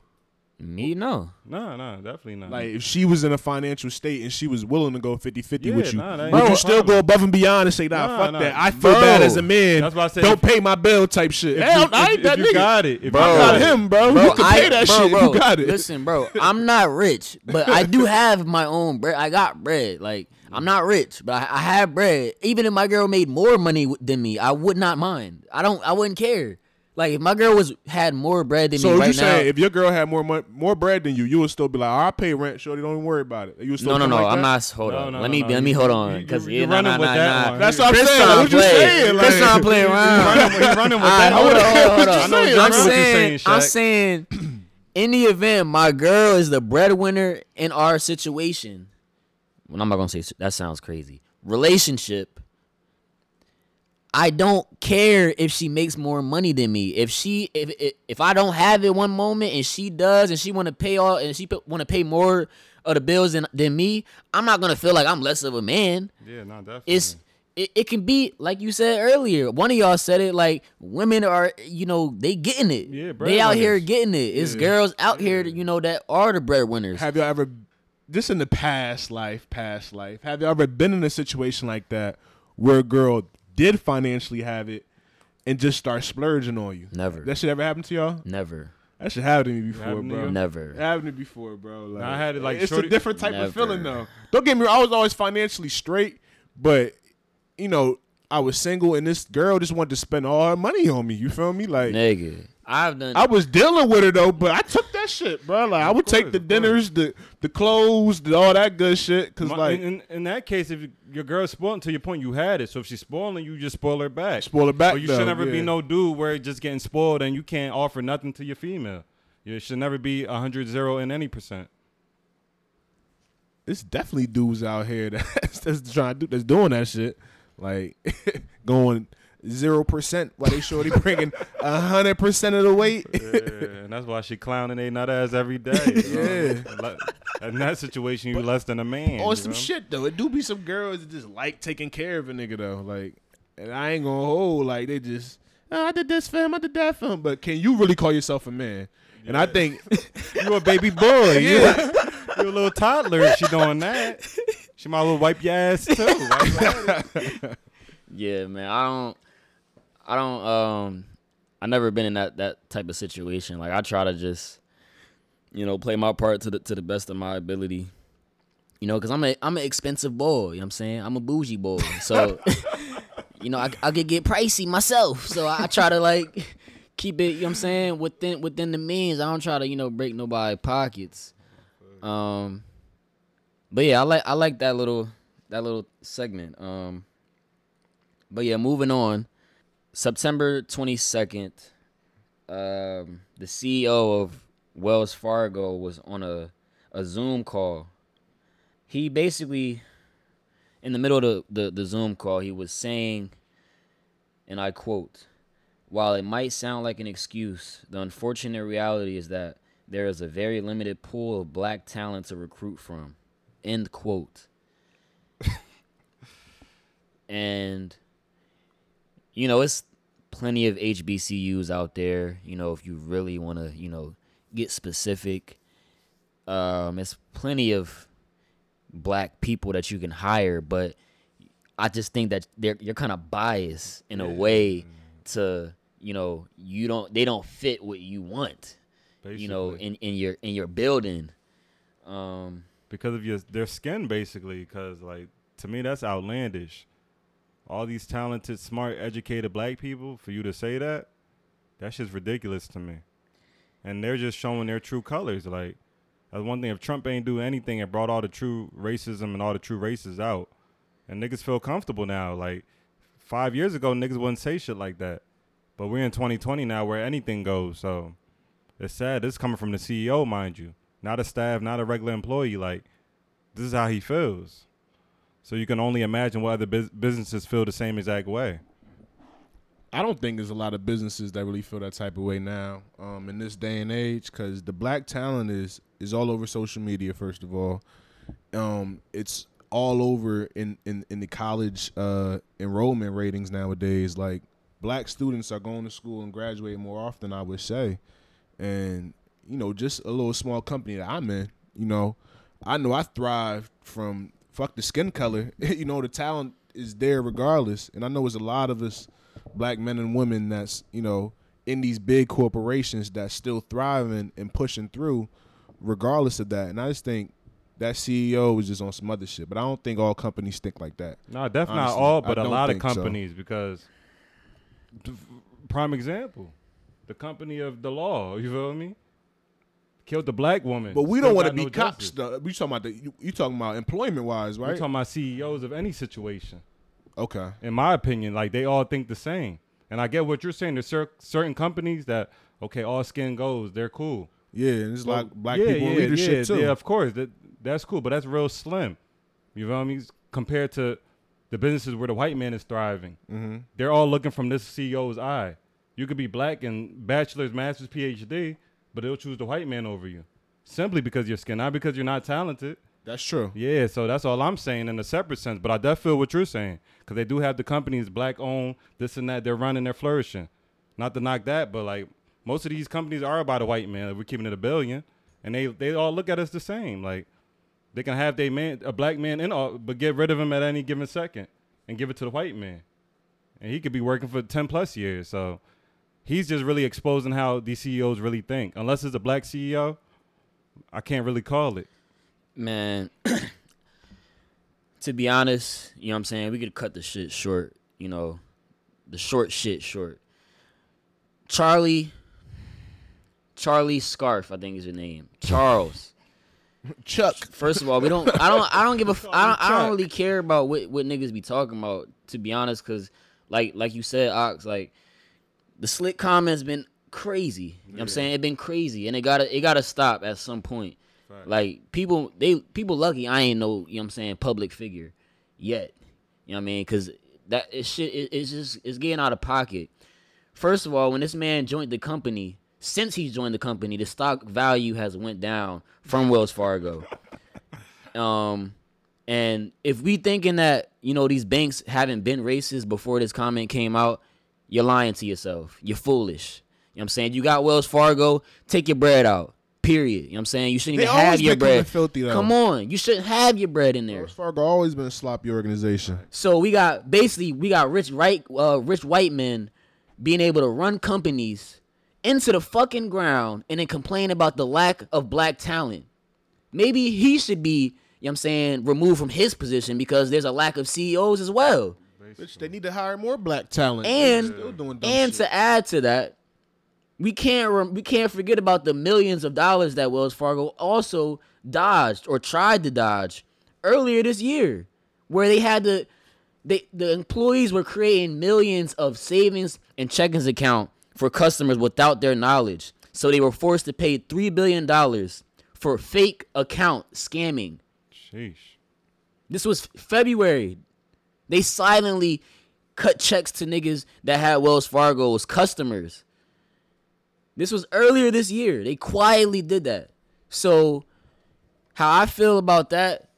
Me no. No, no, definitely not. Like if she was in a financial state and she was willing to go 50-50 Yeah, with you, nah, that ain't would no you still go above and beyond and say, nah, Nah, fuck nah. that. I feel Bro, bad as a man. that's why I said Don't if- pay my bill type shit. if Hell, you, I if- ain't that if you nigga. got it, if Bro. you I got got it, him, bro. Bro, you can pay that bro, shit. bro, you got it. Listen, bro, I'm not rich, but I do have my own bread. I got bread. Like I'm not rich, but I, I have bread. Even if my girl made more money w- than me, I would not mind. I don't. I wouldn't care. Like if my girl was had more bread than So me you right now. saying if your girl had more money, more bread than you, you would still be like, oh, I'll pay rent, shorty. Don't even worry about it. You would still no, no, no. like I'm that? not. Hold No, on. no, let no, me no. let me hold you- on you- because you're yeah, nah, running nah, with nah, that nah. That's what I'm Chris saying. trying What to you play. saying? Chris Like- trying to play You're around. running, you're running with I that. hold on, hold on, hold on. I know saying, exactly I'm what you're saying, saying, I'm saying, in the event my girl is the breadwinner in our situation, well, I'm not gonna say that sounds crazy. Relationship. I don't care if she makes more money than me. If she, if if, if I don't have it one moment and she does, and she want to pay all, and she want to pay more of the bills than than me, I'm not gonna feel like I'm less of a man Yeah, no, definitely. it's it, it can be like you said earlier. One of y'all said it like women are you know they getting it. Yeah, they out here getting it. It's Yeah. girls out here that, you know that are the breadwinners. Have y'all ever, just in the past life, past life, have y'all ever been in a situation like that where a girl did financially have it and just start splurging on you? Never, That shit ever happened to y'all? never, That should happen to me before, Happened bro. never. It happened to me before, bro. Like, I had it, like, it's shorty- a different type Never. of feeling though. Don't get me wrong, I was always financially straight, but you know, I was single and this girl just wanted to spend all her money on me. You feel me? Like Nigga, I've done. I was dealing with her though, but I took that shit, bro. Like I would take the dinners, the the clothes, the, all that good shit. Cause My- like in, in, in that case, if you, your girl's spoiling to your point, you had it. So if she's spoiling you, just spoil her back. spoil it back. But you though, should never be no dude where you're just getting spoiled and you can't offer nothing to your female. You should never be 100 0 in any percent. It's definitely dudes out here that's, that's trying to do that's doing that shit. Like going zero percent while they shorty bringing a hundred percent of the weight. Yeah, and that's why she clowning they nut ass every day. you know? Le- In that situation, you less than a man. on some know? shit though. It do be some girls that just like taking care of a nigga though. Like, and I ain't gonna hold like they just oh, I did this for him, I did that for him. But can you really call yourself a man? And I think you're a baby boy. Yeah. you're a little toddler if she doing that. She might well wipe your ass too. Wipe your ass. Yeah, man. I don't. I don't. Um. I never been in that that type of situation. Like I try to just, you know, play my part to the to the best of my ability. You know, because I'm a I'm an expensive boy. You know what I'm saying I'm a bougie boy. So, you know, I I could get pricey myself. So I try to like keep it. You know what I'm saying within within the means. I don't try to you know break nobody's pockets. Um. But yeah, I like I like that little that little segment. Um. But yeah, moving on. September 22nd, um, the CEO of Wells Fargo was on a, a Zoom call. He basically, in the middle of the, the, the Zoom call, he was saying, and I quote, while it might sound like an excuse, the unfortunate reality is that there is a very limited pool of black talent to recruit from. End quote. and you know, it's plenty of HBCUs out there. You know, if you really want to, you know, get specific, um, it's plenty of black people that you can hire. But I just think that they're you're kind of biased in a way to, you know, you don't they don't fit what you want. You know, in in your in your building. Um, because of your their skin basically because like to me that's outlandish all these talented smart educated black people for you to say that that's just ridiculous to me and they're just showing their true colors like that's one thing if trump ain't do anything and brought all the true racism and all the true races out and niggas feel comfortable now like five years ago niggas wouldn't say shit like that but we're in 2020 now where anything goes so it's sad this is coming from the ceo mind you not a staff, not a regular employee. Like, this is how he feels. So you can only imagine other bus- businesses feel the same exact way. I don't think there's a lot of businesses that really feel that type of way now, um, in this day and age, because the black talent is is all over social media. First of all, um, it's all over in in, in the college uh, enrollment ratings nowadays. Like black students are going to school and graduating more often, I would say, and you know, just a little small company that I'm in, you know, I know I thrive from fuck the skin color. you know, the talent is there regardless. And I know there's a lot of us black men and women that's, you know, in these big corporations that's still thriving and pushing through regardless of that. And I just think that CEO was just on some other shit. But I don't think all companies think like that. No, definitely Honestly, not all, but a lot of think so. companies because, prime example, the company of the law. You feel me? Killed the black woman. But we still don't want to be no cops. Though. We talking about the you, you talking about employment wise, right? We're talking about CEOs of any situation. okay. in my opinion, like they all think the same. And I get what you're saying. There's cer- certain companies that okay, all skin goes, they're cool. Yeah, and it's like black yeah, people in yeah, leadership yeah, too. Yeah, of course, that that's cool, but that's real slim. You know what I mean? Compared to the businesses where the white man is thriving, mm-hmm. they're all looking from this CEO's eye. You could be black and bachelor's, master's, PhD, but they'll choose the white man over you simply because of your skin, not because you're not talented. That's true. Yeah, so that's all I'm saying in a separate sense. But I definitely feel what you're saying because they do have the companies black owned, this and that. They're running, they're flourishing. Not to knock that, but like most of these companies are about a white man. If we're keeping it a billion, and they they all look at us the same. Like they can have they man a black man in, all, but get rid of him at any given second and give it to the white man, and he could be working for ten plus years. So he's just really exposing how these CEOs really think. Unless it's a black CEO, I can't really call it. man to be honest you know what i'm saying we could cut the shit short you know the short shit short charlie charlie scarf i think is your name charles Chuck. first of all we don't i don't i don't give a f- i don't, I don't really care about what, what niggas be talking about to be honest because like like you said ox like the slick comments been crazy you know what i'm saying it been crazy and it gotta it gotta stop at some point like people, they people lucky I ain't no, you know what I'm saying, public figure yet. You know what I mean? Cause that it shit it, it's just it's getting out of pocket. First of all, when this man joined the company, since he's joined the company, the stock value has went down from Wells Fargo. Um and if we thinking that, you know, these banks haven't been racist before this comment came out, you're lying to yourself. You're foolish. You know what I'm saying? You got Wells Fargo, take your bread out. Period. You know what I'm saying? You shouldn't They even have your bread. filthy, though. Come on. You shouldn't have your bread in there. Wells Fargo always been a sloppy organization. So we got basically we got rich right uh, rich white men being able to run companies into the fucking ground and then complain about the lack of black talent. Maybe he should be, you know what I'm saying, removed from his position because there's a lack of CEOs as well. Bitch, they need to hire more black talent. And still doing dumb and shit. to add to that, we can't rem- we can't forget about the millions of dollars that Wells Fargo also dodged or tried to dodge earlier this year, where they had to they the employees were creating millions of savings and checkings account for customers without their knowledge. So they were forced to pay three billion dollars for fake account scamming. Sheesh. This was February. They silently cut checks to niggas that had Wells Fargo as customers. This was earlier this year. They quietly did that. So, how I feel about that,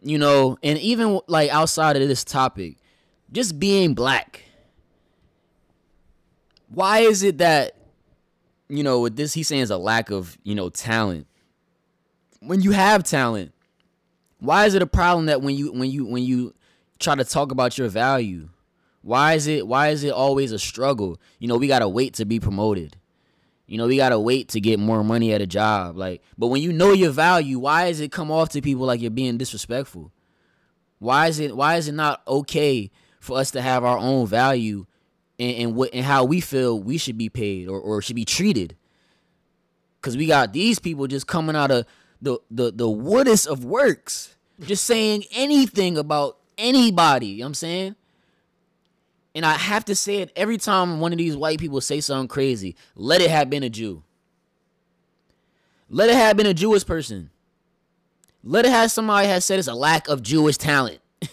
you know, and even like outside of this topic, just being black. Why is it that, you know, with this, he's saying is a lack of, you know, talent. When you have talent, why is it a problem that when you when you when you try to talk about your value. Why is it why is it always a struggle? You know we gotta wait to be promoted. You know we gotta wait to get more money at a job. Like but when you know your value why does it come off to people like you're being disrespectful? Why is it why is it not okay for us to have our own value and, and what and how we feel we should be paid or, or should be treated? Cause we got these people just coming out of the the the woodest of works, just saying anything about anybody. You know what I'm saying? And I have to say it every time one of these white people say something crazy. Let it have been a Jew. Let it have been a Jewish person. Let it have somebody has said it's a lack of Jewish talent.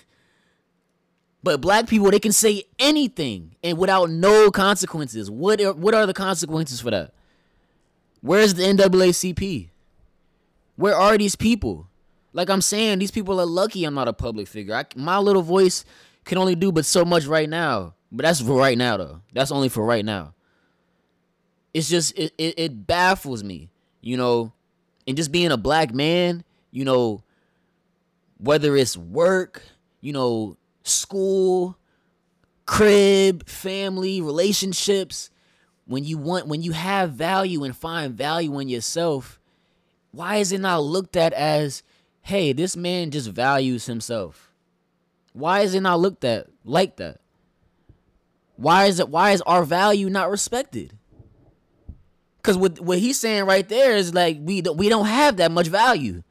but black people, they can say anything and without no consequences. What are, what are the consequences for that? Where's the NAACP? Where are these people? Like I'm saying, these people are lucky I'm not a public figure. I, my little voice can only do but so much right now. But that's for right now, though. That's only for right now. It's just it, it, it baffles me, you know, and just being a black man, you know, whether it's work, you know, school, crib, family, relationships, when you want when you have value and find value in yourself, why is it not looked at as, hey, this man just values himself? Why is it not looked at like that? Why is it why is our value not respected? Cause what what he's saying right there is like we don't we don't have that much value.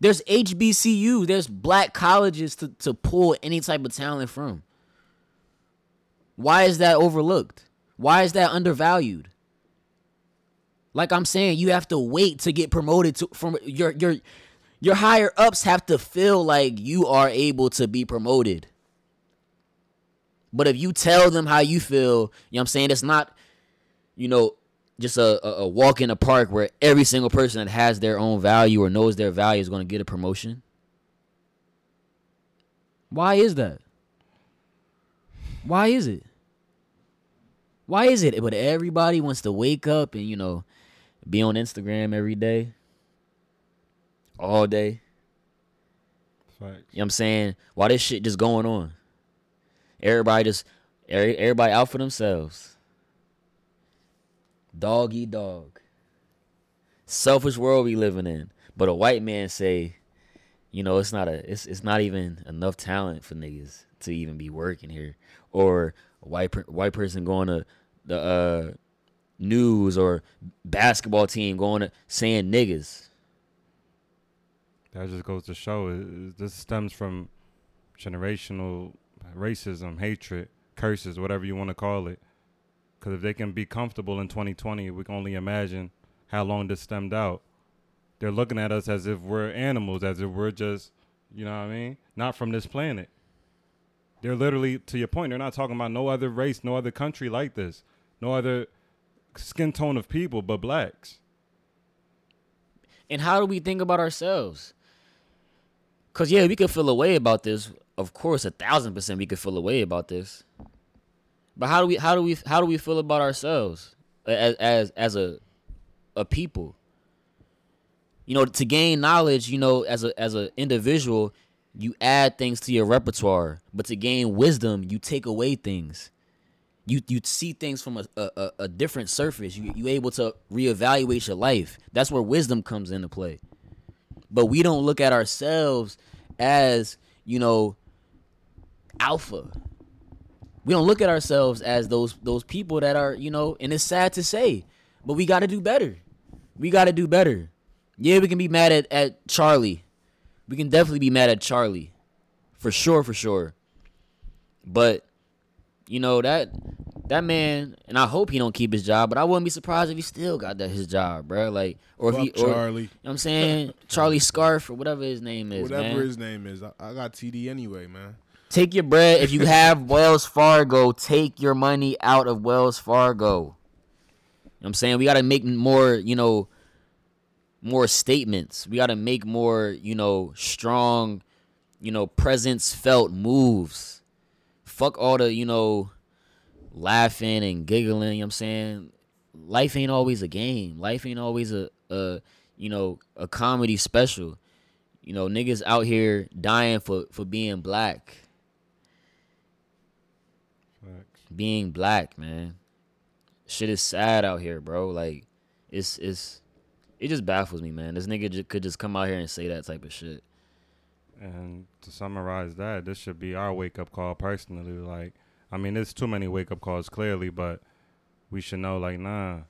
There's HBCU, there's black colleges to, to pull any type of talent from. Why is that overlooked? Why is that undervalued? Like I'm saying, you have to wait to get promoted to from your your your higher ups have to feel like you are able to be promoted. But if you tell them how you feel, you know what I'm saying, it's not, you know, just a, a, a walk in the park where every single person that has their own value or knows their value is going to get a promotion. Why is that? Why is it? Why is it? But everybody wants to wake up and, you know, be on Instagram every day, all day. Facts. You know what I'm saying? Why this shit just going on? Everybody just every- everybody out for themselves. Dog eat dog. Selfish world we living in. But a white man say, you know, it's not a it's it's not even enough talent for niggas to even be working here. Or a white per, white person going to the uh news or basketball team going to saying niggas. That just goes to show it, this stems from generational racism, hatred, curses, whatever you want to call it. Because if they can be comfortable in 2020, we can only imagine how long this stemmed out. They're looking at us as if we're animals, as if we're just, you know what I mean, not from this planet. They're literally, to your point, they're not talking about no other race, no other country like this, no other skin tone of people but blacks. And how do we think about ourselves? Cause yeah, we could feel a way about this. Of course, a thousand percent we could feel a way about this. But how do we how do we how do we feel about ourselves as as as a a people? You know, to gain knowledge, you know, as a as an individual, you add things to your repertoire. But to gain wisdom, you take away things. You you see things from a a, a different surface. You you able to reevaluate your life. That's where wisdom comes into play. But we don't look at ourselves as you know alpha. We don't look at ourselves as those those people that are you know and it's sad to say but we got to do better. We got to do better. Yeah we can be mad at, at charlie. We can definitely be mad at charlie. For sure for sure. But you know that that man and i hope he don't keep his job but i wouldn't be surprised if he still got that his job bro like or if he or, Charlie. you know what i'm saying charlie scarf or whatever his name is Whatever man. his name is, I, I got TD anyway, man. Take your bread. If you have Wells Fargo, take your money out of Wells Fargo. You know what I'm saying? We got to make more, you know, more statements. We got to make more, you know, strong, you know, presence felt moves. Fuck all the, you know, laughing and giggling, you know what I'm saying? Life ain't always a game. Life ain't always a, a you know, a comedy special. You know, niggas out here dying for for being black. Facts. being black, man. Shit is sad out here, bro. Like, it's it's it just baffles me, man. This nigga could just come out here and say that type of shit. And to summarize that, this should be our wake up call personally. Like, I mean, there's too many wake up calls clearly, but we should know, like, nah,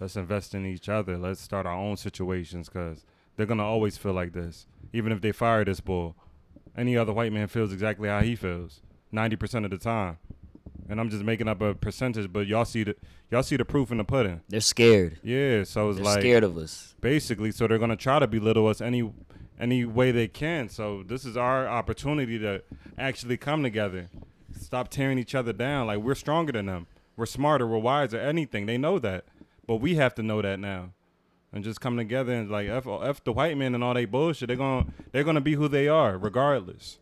let's invest in each other. Let's start our own situations because they're going to always feel like this. Even if they fire this bull, any other white man feels exactly how he feels 90% of the time. And I'm just making up a percentage, but y'all see the y'all see the proof in the pudding. They're scared. Yeah, so it's They're like scared of us. basically so they're going to try to belittle us any any way they can so this is our opportunity to actually come together stop tearing each other down. Like we're stronger than them. We're smarter. We're wiser. Anything. They know that. But we have to know that now. And just come together and like f, f the white men and all they bullshit. They're to they're to be who they are regardless.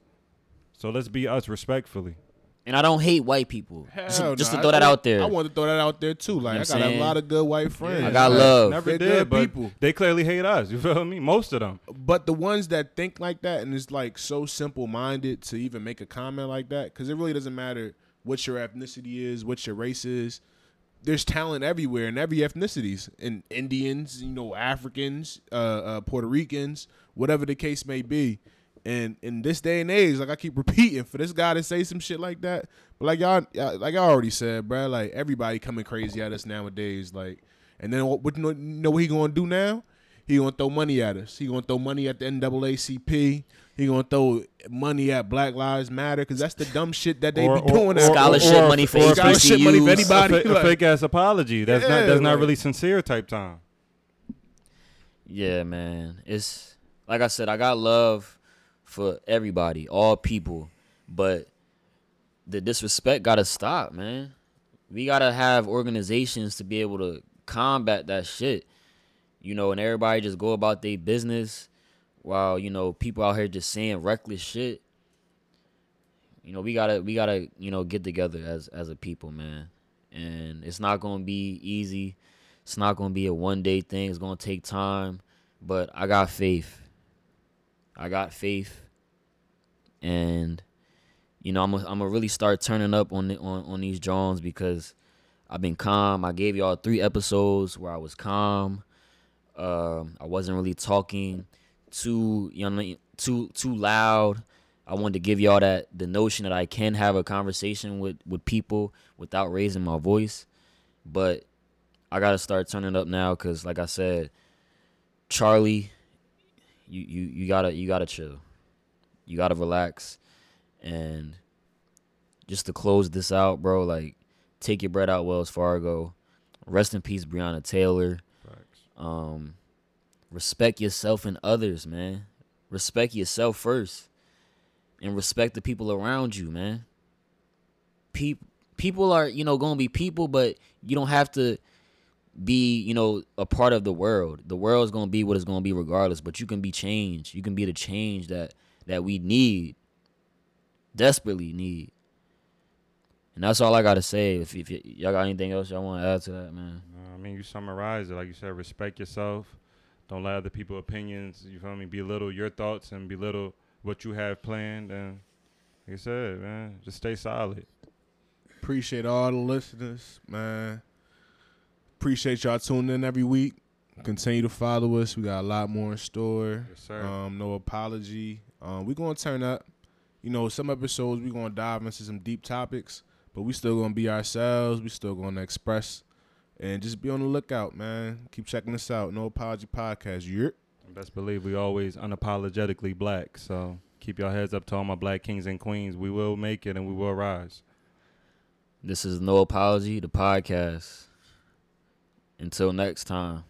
So let's be us respectfully And I don't hate white people. Just, Hell just no. to throw I that out there. I want to throw that out there too. Like You know I got I'm a lot of good white friends. I got Like, love. never They're did good but people. they clearly hate us you feel me most of them But the ones that think like that and is like so simple minded to even make a comment like that, because it really doesn't matter what your ethnicity is, what your race is. There's talent everywhere in every ethnicities, in Indians, you know, Africans, uh, uh, Puerto Ricans, whatever the case may be. And in this day and age, like I keep repeating, for this guy to say some shit like that, but like y'all, y'all- like I already said, bro, like everybody coming crazy at us nowadays, like. And then what, what you know, what he gonna do now? He gonna throw money at us. He gonna throw money at the NAACP. He gonna throw money at Black Lives Matter because that's the dumb shit that they Or- be doing. or- out Scholarship there. money for or scholarship money for anybody. a, fa- a fake ass apology that's not Yeah, that's not really sincere type time Yeah, man. It's like I said, I got love for everybody, all people, but the disrespect gotta stop, man. We gotta have organizations to be able to combat that shit. You know, and everybody just go about their business while, you know, people out here just saying reckless shit. You know, we gotta we gotta, you know, get together as as a people, man. And it's not gonna be easy. It's not gonna be a one day thing. It's gonna take time, but I got faith. I got faith, and you know I'm gonna I'm gonna really start turning up on the, on on these Jones because I've been calm. I gave y'all three episodes where I was calm. Um, I wasn't really talking too you know too too loud. I wanted to give y'all that the notion that I can have a conversation with with people without raising my voice, but I gotta start turning up now because, like I said, Charlie, you you you gotta you gotta chill, you gotta relax, and just to close this out, bro. Like, take your bread out, Wells Fargo. Rest in peace, Breonna Taylor. Um, respect yourself and others, man. Respect yourself first, and respect the people around you, man. People people are you know gonna be people, but you don't have to be you know a part of the world the world's gonna be what it's gonna be regardless but you can be changed you can be the change that that we need desperately need And that's all I gotta say. If, if y- y'all got anything else y'all want to add to that, man. Uh, I mean, you summarize it like you said. Respect yourself. Don't let other people' opinions. You feel me? Belittle your thoughts and belittle what you have planned. And like I said, man, just stay solid. Appreciate all the listeners, man. Appreciate y'all tuning in every week. Continue to follow us. We got a lot more in store. Yes, sir. Um, no apology. Um, we gonna turn up. You know, some episodes we're gonna dive into some deep topics, but we still gonna be ourselves. We still gonna express, and just be on the lookout, man. Keep checking us out. No apology podcast. You're Best believe we always unapologetically black. So keep your heads up to all my black kings and queens. We will make it and we will rise. This is No Apology, the podcast. Until next time.